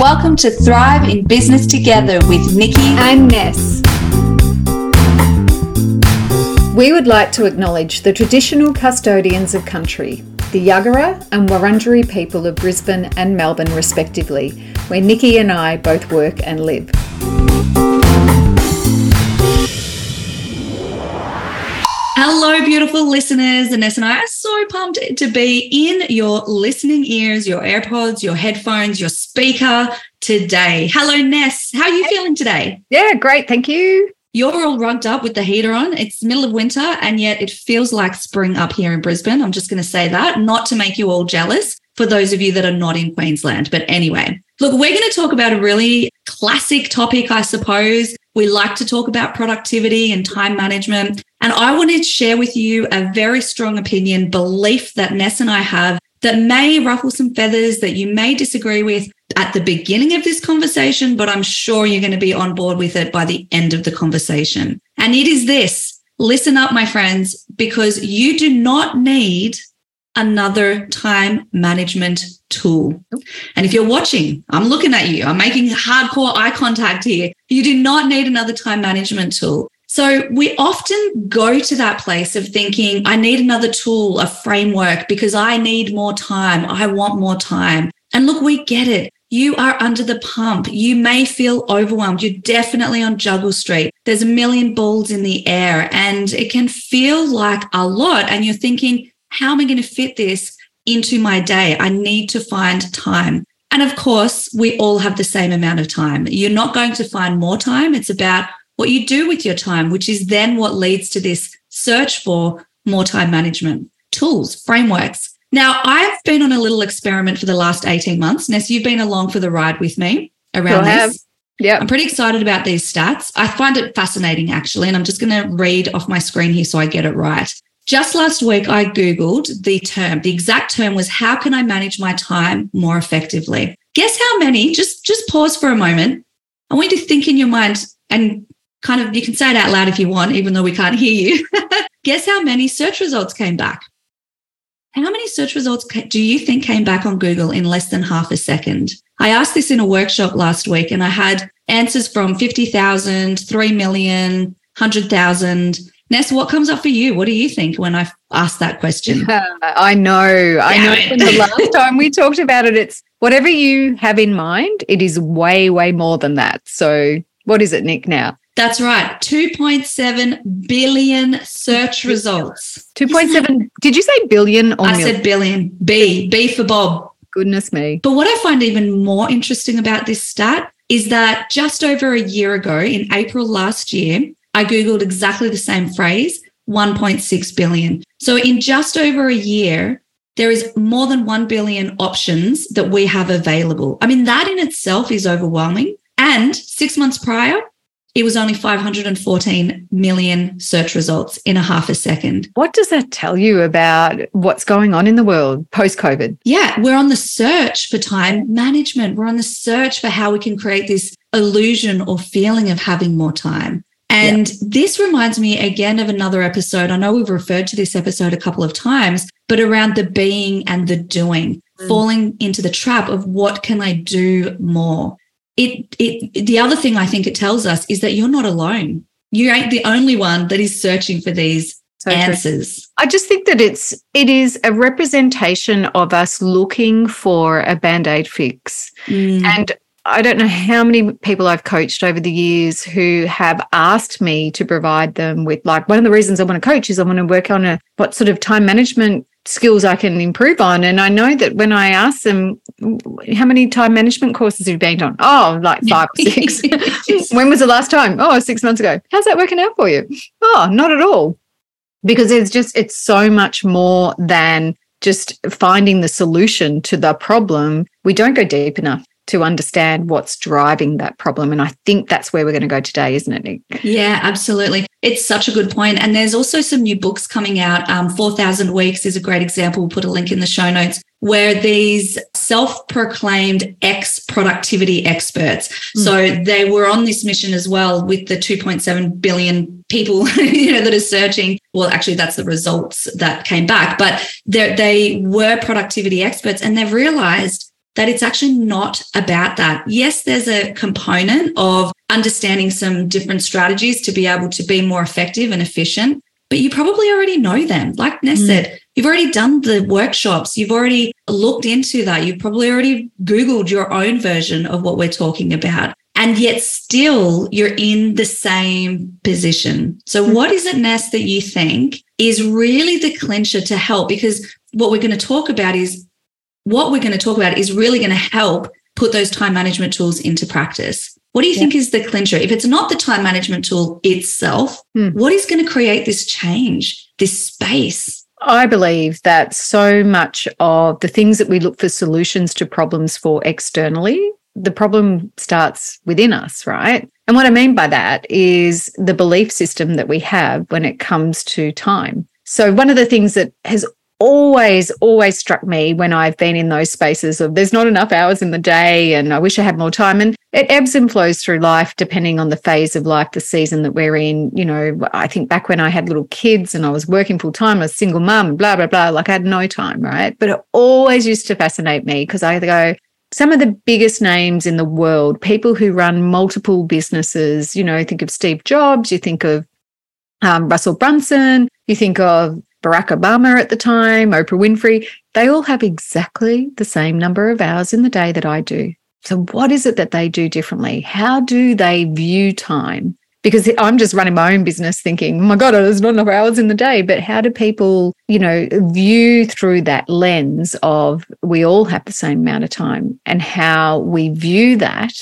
Welcome to Thrive in Business Together with Nicky and Ness. We would like to acknowledge the traditional custodians of country, the Yagara and Wurundjeri people of Brisbane and Melbourne, respectively, where Nicky and I both work and live. Hello, beautiful listeners. Ness and I are so pumped to be in your listening ears, your AirPods, your headphones, your speaker today. Hello, Ness. How are you feeling today? Yeah, great. Thank you. You're all rugged up with the heater on. It's middle of winter, and yet it feels like spring up here in Brisbane. I'm just going to say that, not to make you all jealous for those of you that are not in Queensland. But anyway, look, we're going to talk about a really classic topic, I suppose. We like to talk about productivity and time management. And I wanted to share with you a very strong opinion, belief that Ness and I have that may ruffle some feathers that you may disagree with at the beginning of this conversation, but I'm sure you're going to be on board with it by the end of the conversation. And it is this listen up, my friends, because you do not need another time management tool. And if you're watching, I'm looking at you, I'm making hardcore eye contact here. You do not need another time management tool. So we often go to that place of thinking, I need another tool, a framework, because I need more time. I want more time. And look, we get it. You are under the pump. You may feel overwhelmed. You're definitely on juggle street. There's a million balls in the air and it can feel like a lot. And you're thinking, how am I going to fit this into my day? I need to find time. And of course, we all have the same amount of time. You're not going to find more time. It's about what you do with your time, which is then what leads to this search for more time management tools, frameworks. Now, I've been on a little experiment for the last 18 months. Ness, you've been along for the ride with me around this. Yeah. I'm pretty excited about these stats. I find it fascinating, actually. And I'm just going to read off my screen here so I get it right. Just last week, I Googled the term. The exact term was how can I manage my time more effectively? Guess how many? Just, just pause for a moment. I want you to think in your mind and kind of, you can say it out loud if you want, even though we can't hear you. Guess how many search results came back? How many search results do you think came back on Google in less than half a second? I asked this in a workshop last week and I had answers from 50,000, 3 million, 100,000. Ness, what comes up for you? What do you think when I ask that question? I know. I know from the last time we talked about it, it's whatever you have in mind, it is way, way more than that. So, what is it, Nick, now? That's right. 2.7 billion search results. 2.7. Did you say billion or I million? said billion. B. B for Bob. Goodness me. But what I find even more interesting about this stat is that just over a year ago, in April last year, I Googled exactly the same phrase 1.6 billion. So in just over a year, there is more than 1 billion options that we have available. I mean, that in itself is overwhelming. And six months prior, it was only 514 million search results in a half a second. What does that tell you about what's going on in the world post COVID? Yeah, we're on the search for time management. We're on the search for how we can create this illusion or feeling of having more time. And this reminds me again of another episode. I know we've referred to this episode a couple of times, but around the being and the doing, mm. falling into the trap of what can I do more? It it the other thing I think it tells us is that you're not alone. You ain't the only one that is searching for these so answers. True. I just think that it's it is a representation of us looking for a band-aid fix. Mm. And I don't know how many people I've coached over the years who have asked me to provide them with like one of the reasons I want to coach is I want to work on a what sort of time management skills I can improve on. And I know that when I ask them, how many time management courses have you been on? Oh, like five or six. when was the last time? Oh, six months ago. How's that working out for you? Oh, not at all. Because it's just, it's so much more than just finding the solution to the problem. We don't go deep enough to understand what's driving that problem. And I think that's where we're going to go today, isn't it, Nick? Yeah, absolutely. It's such a good point. And there's also some new books coming out. Um, 4,000 Weeks is a great example. We'll put a link in the show notes where these self proclaimed ex productivity experts. Mm. So they were on this mission as well with the 2.7 billion people you know, that are searching. Well, actually, that's the results that came back, but they were productivity experts and they've realized that it's actually not about that. Yes, there's a component of understanding some different strategies to be able to be more effective and efficient, but you probably already know them. Like Ness mm. said, you've already done the workshops, you've already looked into that, you've probably already Googled your own version of what we're talking about. And yet, still, you're in the same position. So, mm. what is it, Ness, that you think is really the clincher to help? Because what we're going to talk about is what we're going to talk about is really going to help put those time management tools into practice. What do you yeah. think is the clincher? If it's not the time management tool itself, hmm. what is going to create this change, this space? I believe that so much of the things that we look for solutions to problems for externally, the problem starts within us, right? And what I mean by that is the belief system that we have when it comes to time. So, one of the things that has always, always struck me when I've been in those spaces of there's not enough hours in the day and I wish I had more time. And it ebbs and flows through life depending on the phase of life, the season that we're in. You know, I think back when I had little kids and I was working full time, I was a single mum, blah, blah, blah, like I had no time, right? But it always used to fascinate me because I go, some of the biggest names in the world, people who run multiple businesses, you know, think of Steve Jobs, you think of um, Russell Brunson, you think of Barack Obama at the time, Oprah Winfrey, they all have exactly the same number of hours in the day that I do. So, what is it that they do differently? How do they view time? Because I'm just running my own business thinking, oh my God, there's not enough hours in the day. But how do people, you know, view through that lens of we all have the same amount of time and how we view that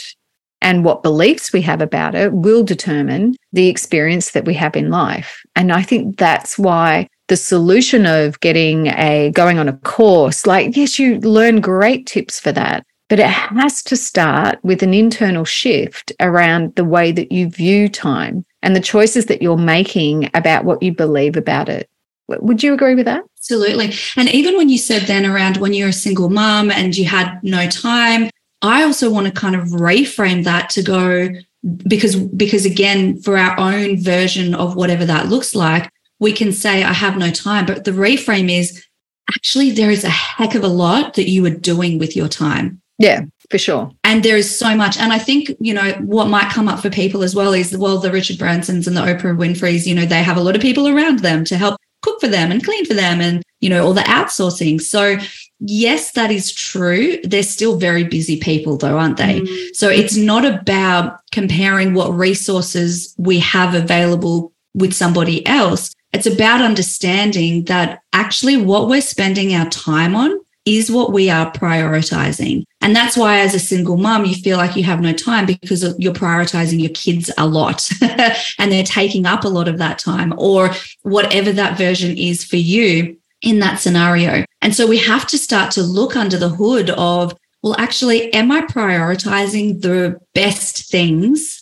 and what beliefs we have about it will determine the experience that we have in life. And I think that's why the solution of getting a going on a course. Like yes you learn great tips for that but it has to start with an internal shift around the way that you view time and the choices that you're making about what you believe about it. Would you agree with that? Absolutely. And even when you said then around when you're a single mom and you had no time i also want to kind of reframe that to go because because again for our own version of whatever that looks like we can say, I have no time. But the reframe is actually, there is a heck of a lot that you are doing with your time. Yeah, for sure. And there is so much. And I think, you know, what might come up for people as well is, well, the Richard Bransons and the Oprah Winfreys, you know, they have a lot of people around them to help cook for them and clean for them and, you know, all the outsourcing. So, yes, that is true. They're still very busy people, though, aren't they? Mm. So, it's not about comparing what resources we have available with somebody else. It's about understanding that actually what we're spending our time on is what we are prioritizing. And that's why, as a single mom, you feel like you have no time because you're prioritizing your kids a lot and they're taking up a lot of that time, or whatever that version is for you in that scenario. And so we have to start to look under the hood of, well, actually, am I prioritizing the best things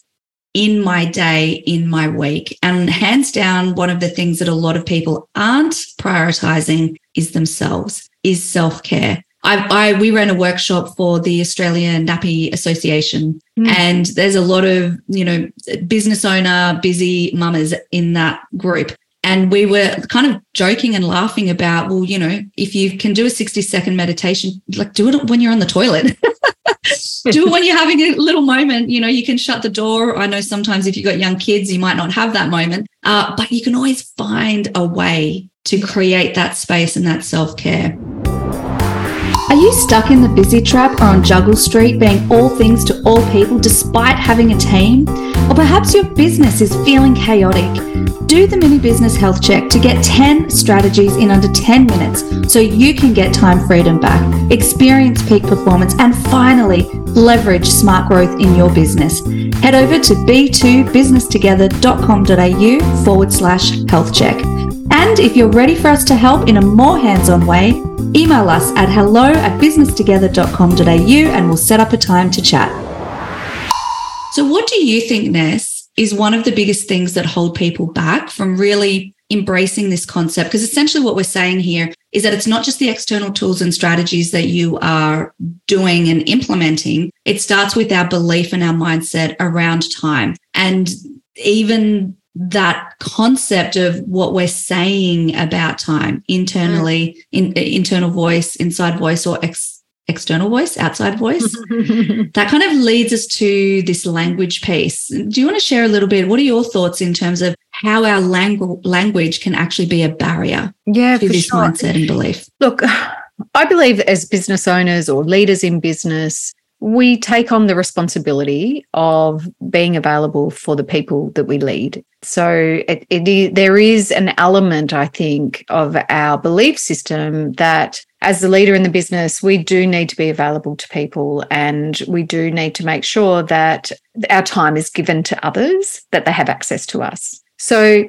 in my day, in my week. And hands down, one of the things that a lot of people aren't prioritizing is themselves, is self care. I, I, we ran a workshop for the Australian Nappy Association, mm. and there's a lot of you know business owner, busy mamas in that group. And we were kind of joking and laughing about, well, you know, if you can do a 60 second meditation, like do it when you're on the toilet. do it when you're having a little moment. You know, you can shut the door. I know sometimes if you've got young kids, you might not have that moment, uh, but you can always find a way to create that space and that self care. Are you stuck in the busy trap or on Juggle Street being all things to all people despite having a team? Or perhaps your business is feeling chaotic? Do the mini business health check to get 10 strategies in under 10 minutes so you can get time freedom back, experience peak performance, and finally leverage smart growth in your business. Head over to b2businesstogether.com.au forward slash health check. And if you're ready for us to help in a more hands on way, email us at hello at businesstogether.com.au and we'll set up a time to chat. So, what do you think, Ness, is one of the biggest things that hold people back from really embracing this concept? Because essentially, what we're saying here is that it's not just the external tools and strategies that you are doing and implementing, it starts with our belief and our mindset around time. And even that concept of what we're saying about time internally, mm. in internal voice, inside voice, or ex, external voice, outside voice. that kind of leads us to this language piece. Do you want to share a little bit? What are your thoughts in terms of how our langu- language can actually be a barrier yeah, to this sure. mindset and belief? Look, I believe as business owners or leaders in business, we take on the responsibility of being available for the people that we lead. So it, there is an element, I think, of our belief system that as the leader in the business, we do need to be available to people and we do need to make sure that our time is given to others, that they have access to us. So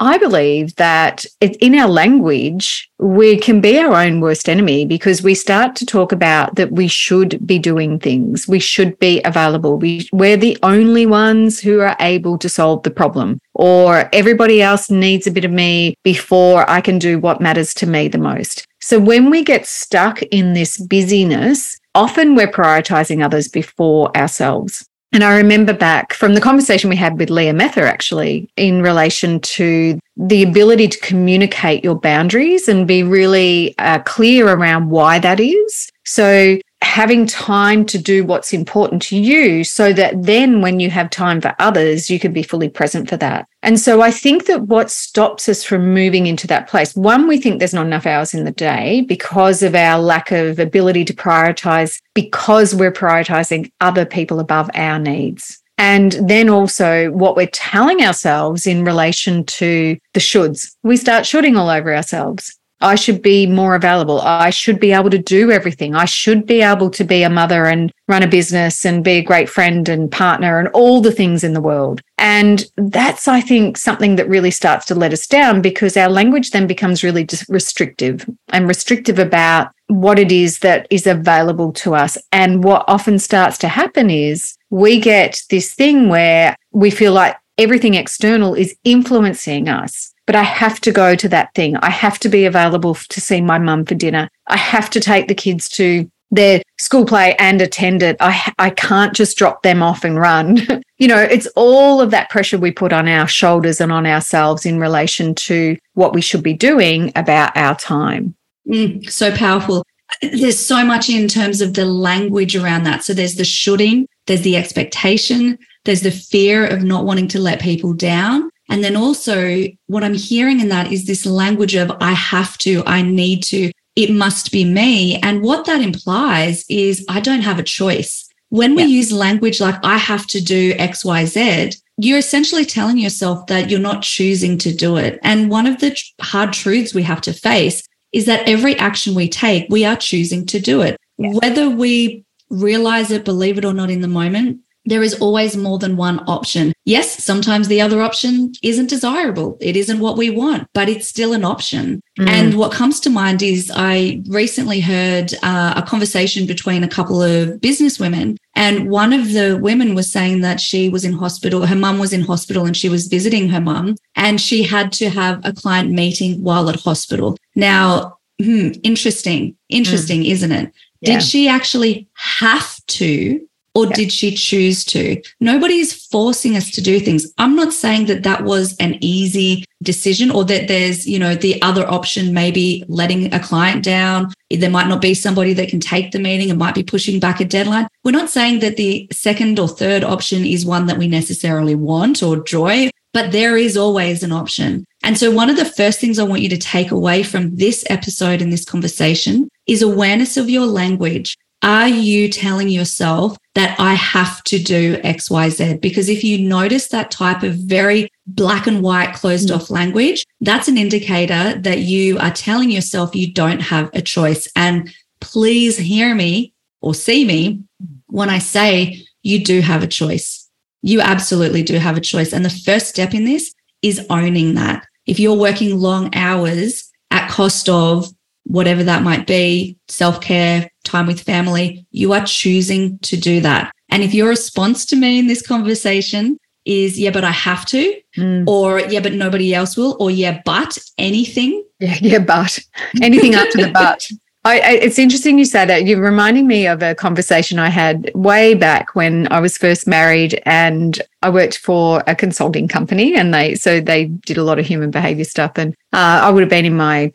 I believe that in our language, we can be our own worst enemy because we start to talk about that we should be doing things. We should be available. We, we're the only ones who are able to solve the problem, or everybody else needs a bit of me before I can do what matters to me the most. So when we get stuck in this busyness, often we're prioritizing others before ourselves. And I remember back from the conversation we had with Leah Mether, actually, in relation to the ability to communicate your boundaries and be really uh, clear around why that is. So, having time to do what's important to you so that then when you have time for others, you can be fully present for that. And so I think that what stops us from moving into that place, one, we think there's not enough hours in the day because of our lack of ability to prioritize, because we're prioritizing other people above our needs. And then also what we're telling ourselves in relation to the shoulds. We start shoulding all over ourselves. I should be more available. I should be able to do everything. I should be able to be a mother and run a business and be a great friend and partner and all the things in the world. And that's, I think, something that really starts to let us down because our language then becomes really restrictive and restrictive about what it is that is available to us. And what often starts to happen is we get this thing where we feel like everything external is influencing us but I have to go to that thing. I have to be available to see my mum for dinner. I have to take the kids to their school play and attend it. I, I can't just drop them off and run. you know, it's all of that pressure we put on our shoulders and on ourselves in relation to what we should be doing about our time. Mm, so powerful. There's so much in terms of the language around that. So there's the shoulding, there's the expectation, there's the fear of not wanting to let people down. And then also, what I'm hearing in that is this language of I have to, I need to, it must be me. And what that implies is I don't have a choice. When we yeah. use language like I have to do X, Y, Z, you're essentially telling yourself that you're not choosing to do it. And one of the hard truths we have to face is that every action we take, we are choosing to do it. Yeah. Whether we realize it, believe it or not in the moment, there is always more than one option. Yes, sometimes the other option isn't desirable. It isn't what we want, but it's still an option. Mm. And what comes to mind is I recently heard uh, a conversation between a couple of business women. And one of the women was saying that she was in hospital, her mum was in hospital and she was visiting her mum, and she had to have a client meeting while at hospital. Now, hmm, interesting, interesting, mm. isn't it? Yeah. Did she actually have to or yeah. did she choose to? Nobody is forcing us to do things. I'm not saying that that was an easy decision or that there's, you know, the other option, maybe letting a client down. There might not be somebody that can take the meeting. It might be pushing back a deadline. We're not saying that the second or third option is one that we necessarily want or joy, but there is always an option. And so, one of the first things I want you to take away from this episode and this conversation is awareness of your language. Are you telling yourself that I have to do XYZ? Because if you notice that type of very black and white closed hmm. off language, that's an indicator that you are telling yourself you don't have a choice. And please hear me or see me when I say you do have a choice. You absolutely do have a choice. And the first step in this is owning that. If you're working long hours at cost of whatever that might be, self care, time with family, you are choosing to do that. And if your response to me in this conversation is, yeah, but I have to, mm. or yeah, but nobody else will, or yeah, but anything. Yeah, yeah, but anything after the but. I, I, it's interesting you say that. You're reminding me of a conversation I had way back when I was first married, and I worked for a consulting company, and they so they did a lot of human behavior stuff. And uh, I would have been in my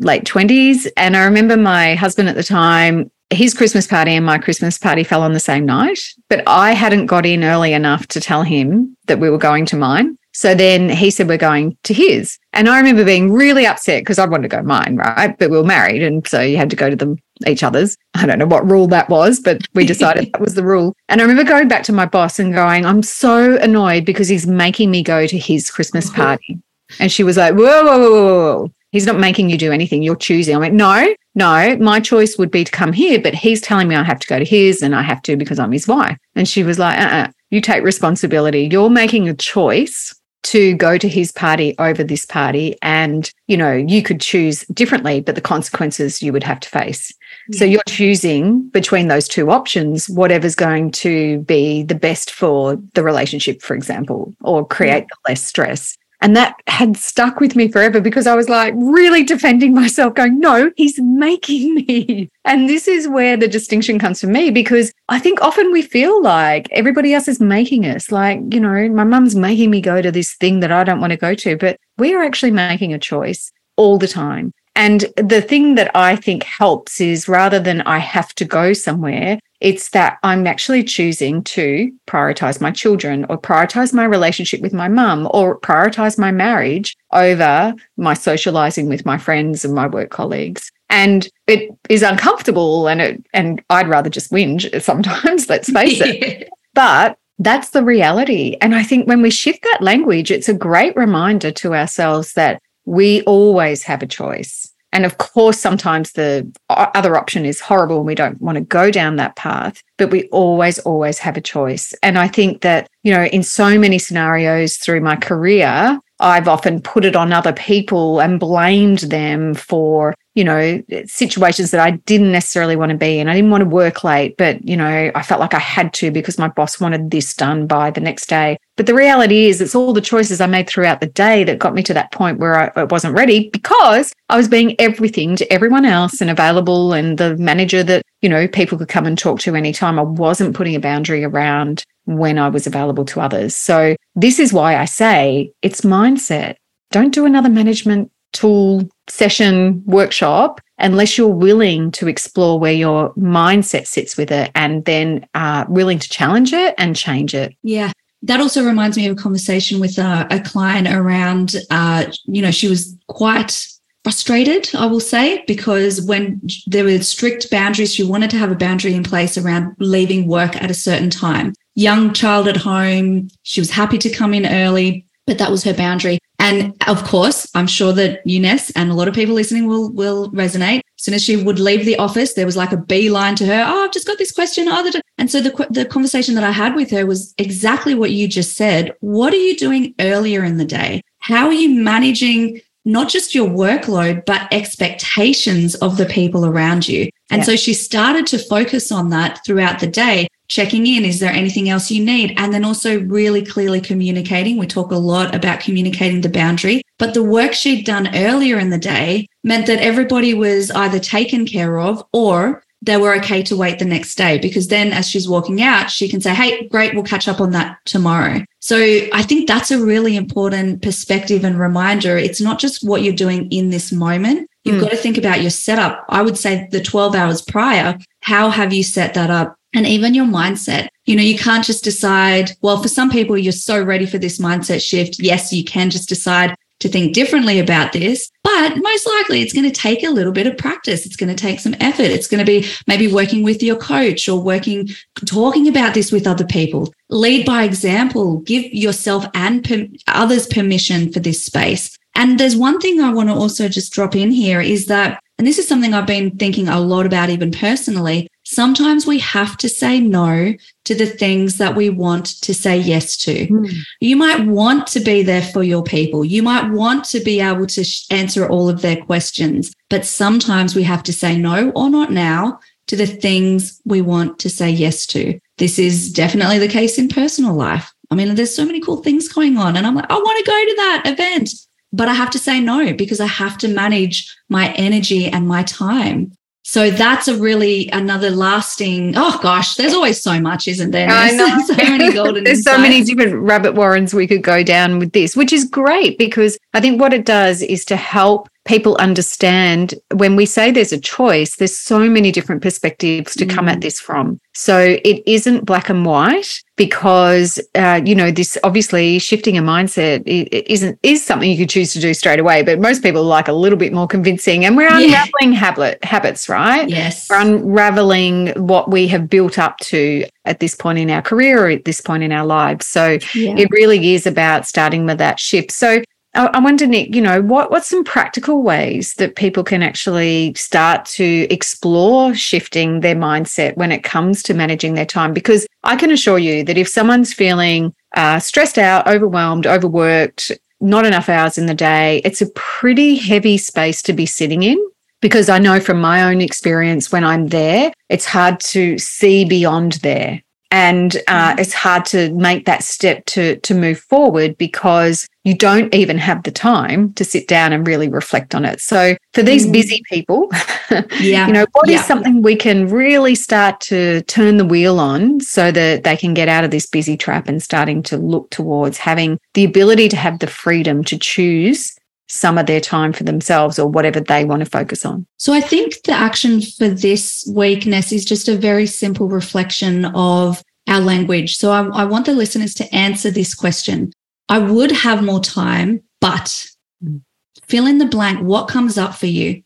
late twenties, and I remember my husband at the time. his Christmas party and my Christmas party fell on the same night, but I hadn't got in early enough to tell him that we were going to mine. So then he said, We're going to his. And I remember being really upset because I wanted to go mine, right? But we were married. And so you had to go to them each other's. I don't know what rule that was, but we decided that was the rule. And I remember going back to my boss and going, I'm so annoyed because he's making me go to his Christmas party. And she was like, whoa, whoa, whoa, whoa. He's not making you do anything. You're choosing. I went, No, no, my choice would be to come here, but he's telling me I have to go to his and I have to because I'm his wife. And she was like, uh uh you take responsibility. You're making a choice to go to his party over this party and you know you could choose differently but the consequences you would have to face yeah. so you're choosing between those two options whatever's going to be the best for the relationship for example or create yeah. less stress and that had stuck with me forever because I was like really defending myself, going, no, he's making me. And this is where the distinction comes for me because I think often we feel like everybody else is making us. Like, you know, my mum's making me go to this thing that I don't want to go to, but we are actually making a choice all the time. And the thing that I think helps is rather than I have to go somewhere, it's that I'm actually choosing to prioritize my children or prioritize my relationship with my mum or prioritize my marriage over my socializing with my friends and my work colleagues. And it is uncomfortable and it, and I'd rather just whinge sometimes, let's face it. But that's the reality. And I think when we shift that language, it's a great reminder to ourselves that we always have a choice. And of course, sometimes the other option is horrible and we don't want to go down that path, but we always, always have a choice. And I think that, you know, in so many scenarios through my career, I've often put it on other people and blamed them for you know, situations that I didn't necessarily want to be in. I didn't want to work late, but, you know, I felt like I had to because my boss wanted this done by the next day. But the reality is, it's all the choices I made throughout the day that got me to that point where I, wasn't ready because I was being everything to everyone else and available and the manager that, you know, people could come and talk to anytime. I wasn't putting a boundary around when I was available to others. So this is why I say it's mindset. Don't do another management tool session workshop unless you're willing to explore where your mindset sits with it and then uh, willing to challenge it and change it. Yeah. That also reminds me of a conversation with a, a client around, uh, you know, she was quite frustrated, I will say, because when there were strict boundaries, she wanted to have a boundary in place around leaving work at a certain time. Young child at home, she was happy to come in early, but that was her boundary. And of course, I'm sure that Eunice and a lot of people listening will will resonate. As soon as she would leave the office, there was like a beeline to her. Oh, I've just got this question. Oh, and so the the conversation that I had with her was exactly what you just said. What are you doing earlier in the day? How are you managing not just your workload, but expectations of the people around you? And yeah. so she started to focus on that throughout the day checking in is there anything else you need and then also really clearly communicating we talk a lot about communicating the boundary but the work she'd done earlier in the day meant that everybody was either taken care of or they were okay to wait the next day because then as she's walking out she can say hey great we'll catch up on that tomorrow so i think that's a really important perspective and reminder it's not just what you're doing in this moment You've mm. got to think about your setup. I would say the 12 hours prior, how have you set that up? And even your mindset. You know, you can't just decide, well, for some people, you're so ready for this mindset shift. Yes, you can just decide to think differently about this, but most likely it's going to take a little bit of practice. It's going to take some effort. It's going to be maybe working with your coach or working, talking about this with other people. Lead by example, give yourself and per- others permission for this space. And there's one thing I want to also just drop in here is that, and this is something I've been thinking a lot about even personally, sometimes we have to say no to the things that we want to say yes to. Mm. You might want to be there for your people. You might want to be able to sh- answer all of their questions, but sometimes we have to say no or not now to the things we want to say yes to. This is definitely the case in personal life. I mean, there's so many cool things going on, and I'm like, I want to go to that event, but I have to say no because I have to manage my energy and my time. So that's a really another lasting. Oh gosh, there's always so much, isn't there? Know. so many golden. there's insights. so many different rabbit warrens we could go down with this, which is great because I think what it does is to help people understand when we say there's a choice, there's so many different perspectives to come at Mm. this from. So it isn't black and white because uh, you know this obviously shifting a mindset isn't is something you could choose to do straight away. But most people like a little bit more convincing, and we're Yeah. unraveling habit habits, right? Yes. We're unraveling what we have built up to at this point in our career or at this point in our lives. So Yeah. it really is about starting with that shift. So I wonder, Nick, you know, what what's some practical ways that people can actually start to explore shifting their mindset when it comes to managing their time? Because I can assure you that if someone's feeling uh, stressed out, overwhelmed, overworked, not enough hours in the day, it's a pretty heavy space to be sitting in. Because I know from my own experience, when I'm there, it's hard to see beyond there and uh, it's hard to make that step to to move forward because you don't even have the time to sit down and really reflect on it so for these Mm. busy people Yeah. you know what is Yeah. something we can really start to turn the wheel on so that they can get out of this busy trap and starting to look towards having the ability to have the freedom to choose some of their time for themselves or whatever they want to focus on So I think the action for this weakness is just a very simple reflection of our language. So I, I want the listeners to answer this question. I would have more time, but Mm. fill in the blank. What comes up for you?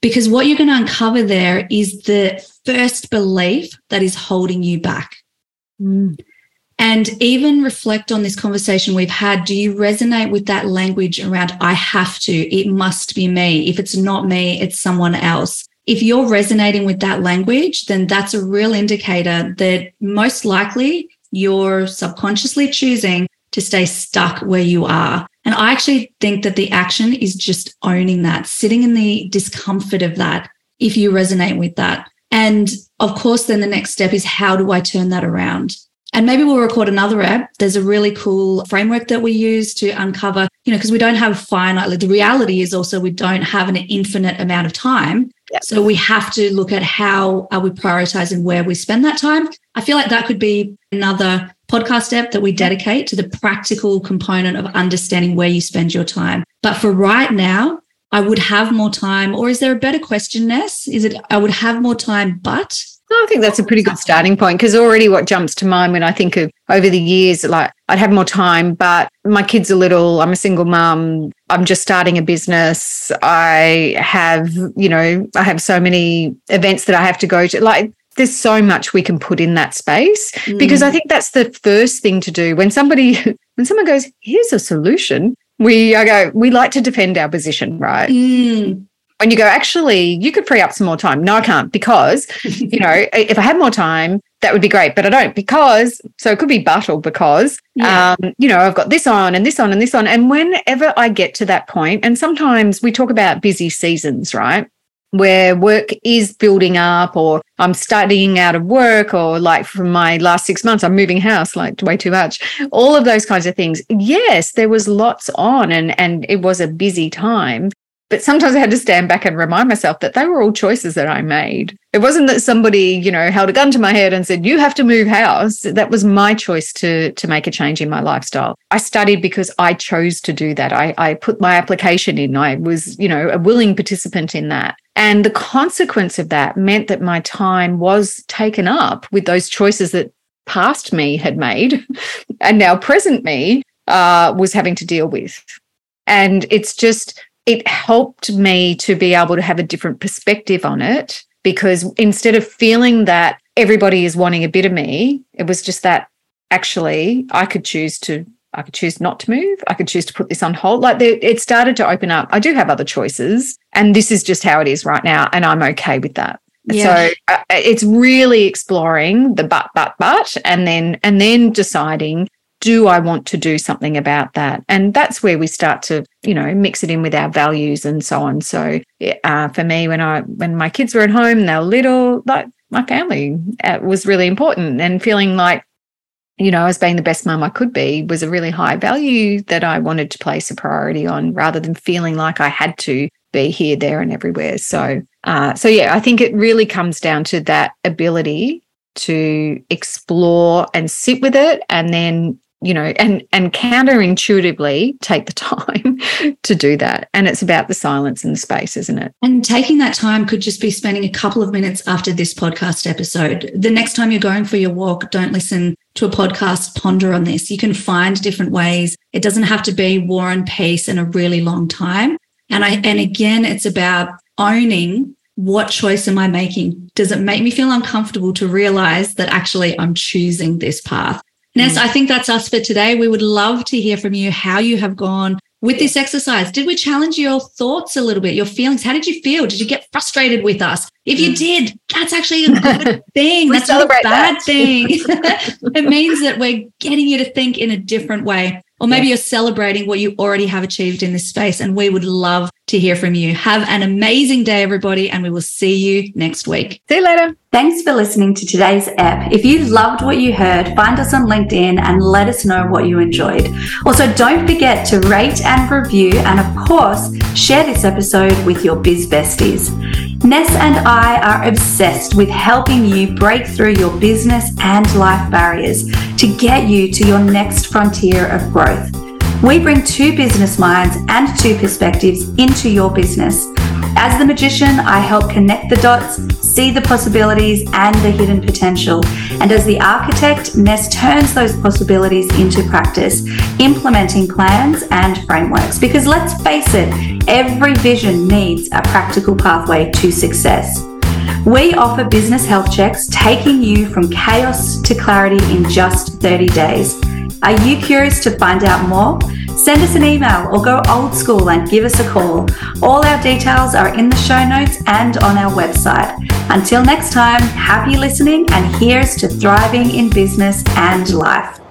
Because what you're going to uncover there is the first belief that is holding you back. And even reflect on this conversation we've had. Do you resonate with that language around, I have to, it must be me? If it's not me, it's someone else. If you're resonating with that language, then that's a real indicator that most likely you're subconsciously choosing to stay stuck where you are. And I actually think that the action is just owning that, sitting in the discomfort of that, if you resonate with that. And of course, then the next step is how do I turn that around? And maybe we'll record another app. There's a really cool framework that we use to uncover, you know, because we don't have finite. The reality is also we don't have an infinite amount of time. Yep. So we have to look at how are we prioritizing where we spend that time. I feel like that could be another podcast step that we dedicate to the practical component of understanding where you spend your time. But for right now, I would have more time. Or is there a better question, Ness? Is it I would have more time, but I think that's a pretty good starting point because already what jumps to mind when I think of over the years, like I'd have more time, but my kids are little. I'm a single mum. I'm just starting a business. I have, you know, I have so many events that I have to go to. Like, there's so much we can put in that space because I think that's the first thing to do when somebody, when someone goes, here's a solution. We I go, we like to defend our position, right? Mm, when you go, actually, you could free up some more time. No, I can't because, you know, if I had more time, that would be great, but I don't because, so it could be but or because, Yeah. um, you know, I've got this on and this on and this on. And whenever I get to that point, and sometimes we talk about busy seasons, right? Where work is building up, or I'm studying out of work, or like from my last six months, I'm moving house like way too much. All of those kinds of things. Yes, there was lots on, and and it was a busy time. But sometimes I had to stand back and remind myself that they were all choices that I made. It wasn't that somebody, you know, held a gun to my head and said, you have to move house. That was my choice to, to make a change in my lifestyle. I studied because I chose to do that. I, I put my application in. I was, you know, a willing participant in that. And the consequence of that meant that my time was taken up with those choices that past me had made and now present me uh, was having to deal with. And it's just, it helped me to be able to have a different perspective on it because instead of feeling that everybody is wanting a bit of me, it was just that actually I could choose to. I could choose not to move. I could choose to put this on hold. Like the, it started to open up. I do have other choices, and this is just how it is right now, and I'm okay with that. Yeah. So uh, it's really exploring the but, but, but, and then and then deciding do I want to do something about that? And that's where we start to, you know, mix it in with our values and so on. So uh, for me, when I when my kids were at home they were little, like my family uh, was really important, and feeling like, you know, as being the best mum I could be was a really high value that I wanted to place a priority on, rather than feeling like I had to be here, there, and everywhere. So, uh, so yeah, I think it really comes down to that ability to explore and sit with it, and then you know, and and counterintuitively take the time to do that. And it's about the silence and the space, isn't it? And taking that time could just be spending a couple of minutes after this podcast episode. The next time you're going for your walk, don't listen to a podcast, ponder on this. You can find different ways. It doesn't have to be war and peace in a really long time. And I and again, it's about owning what choice am I making? Does it make me feel uncomfortable to realize that actually I'm choosing this path? Ness, mm. I think that's us for today. We would love to hear from you how you have gone with this exercise. Did we challenge your thoughts a little bit, your feelings? How did you feel? Did you get frustrated with us? If you mm. did, that's actually a good thing. that's not a bad that. thing. it means that we're getting you to think in a different way. Or maybe yeah. you're celebrating what you already have achieved in this space. And we would love to hear from you. Have an amazing day, everybody, and we will see you next week. See you later. Thanks for listening to today's app. If you loved what you heard, find us on LinkedIn and let us know what you enjoyed. Also, don't forget to rate and review, and of course, share this episode with your biz besties. Ness and I are obsessed with helping you break through your business and life barriers to get you to your next frontier of growth. We bring two business minds and two perspectives into your business. As the magician, I help connect the dots, see the possibilities and the hidden potential. And as the architect, Ness turns those possibilities into practice, implementing plans and frameworks. Because let's face it, every vision needs a practical pathway to success. We offer business health checks, taking you from chaos to clarity in just 30 days. Are you curious to find out more? Send us an email or go old school and give us a call. All our details are in the show notes and on our website. Until next time, happy listening and here's to thriving in business and life.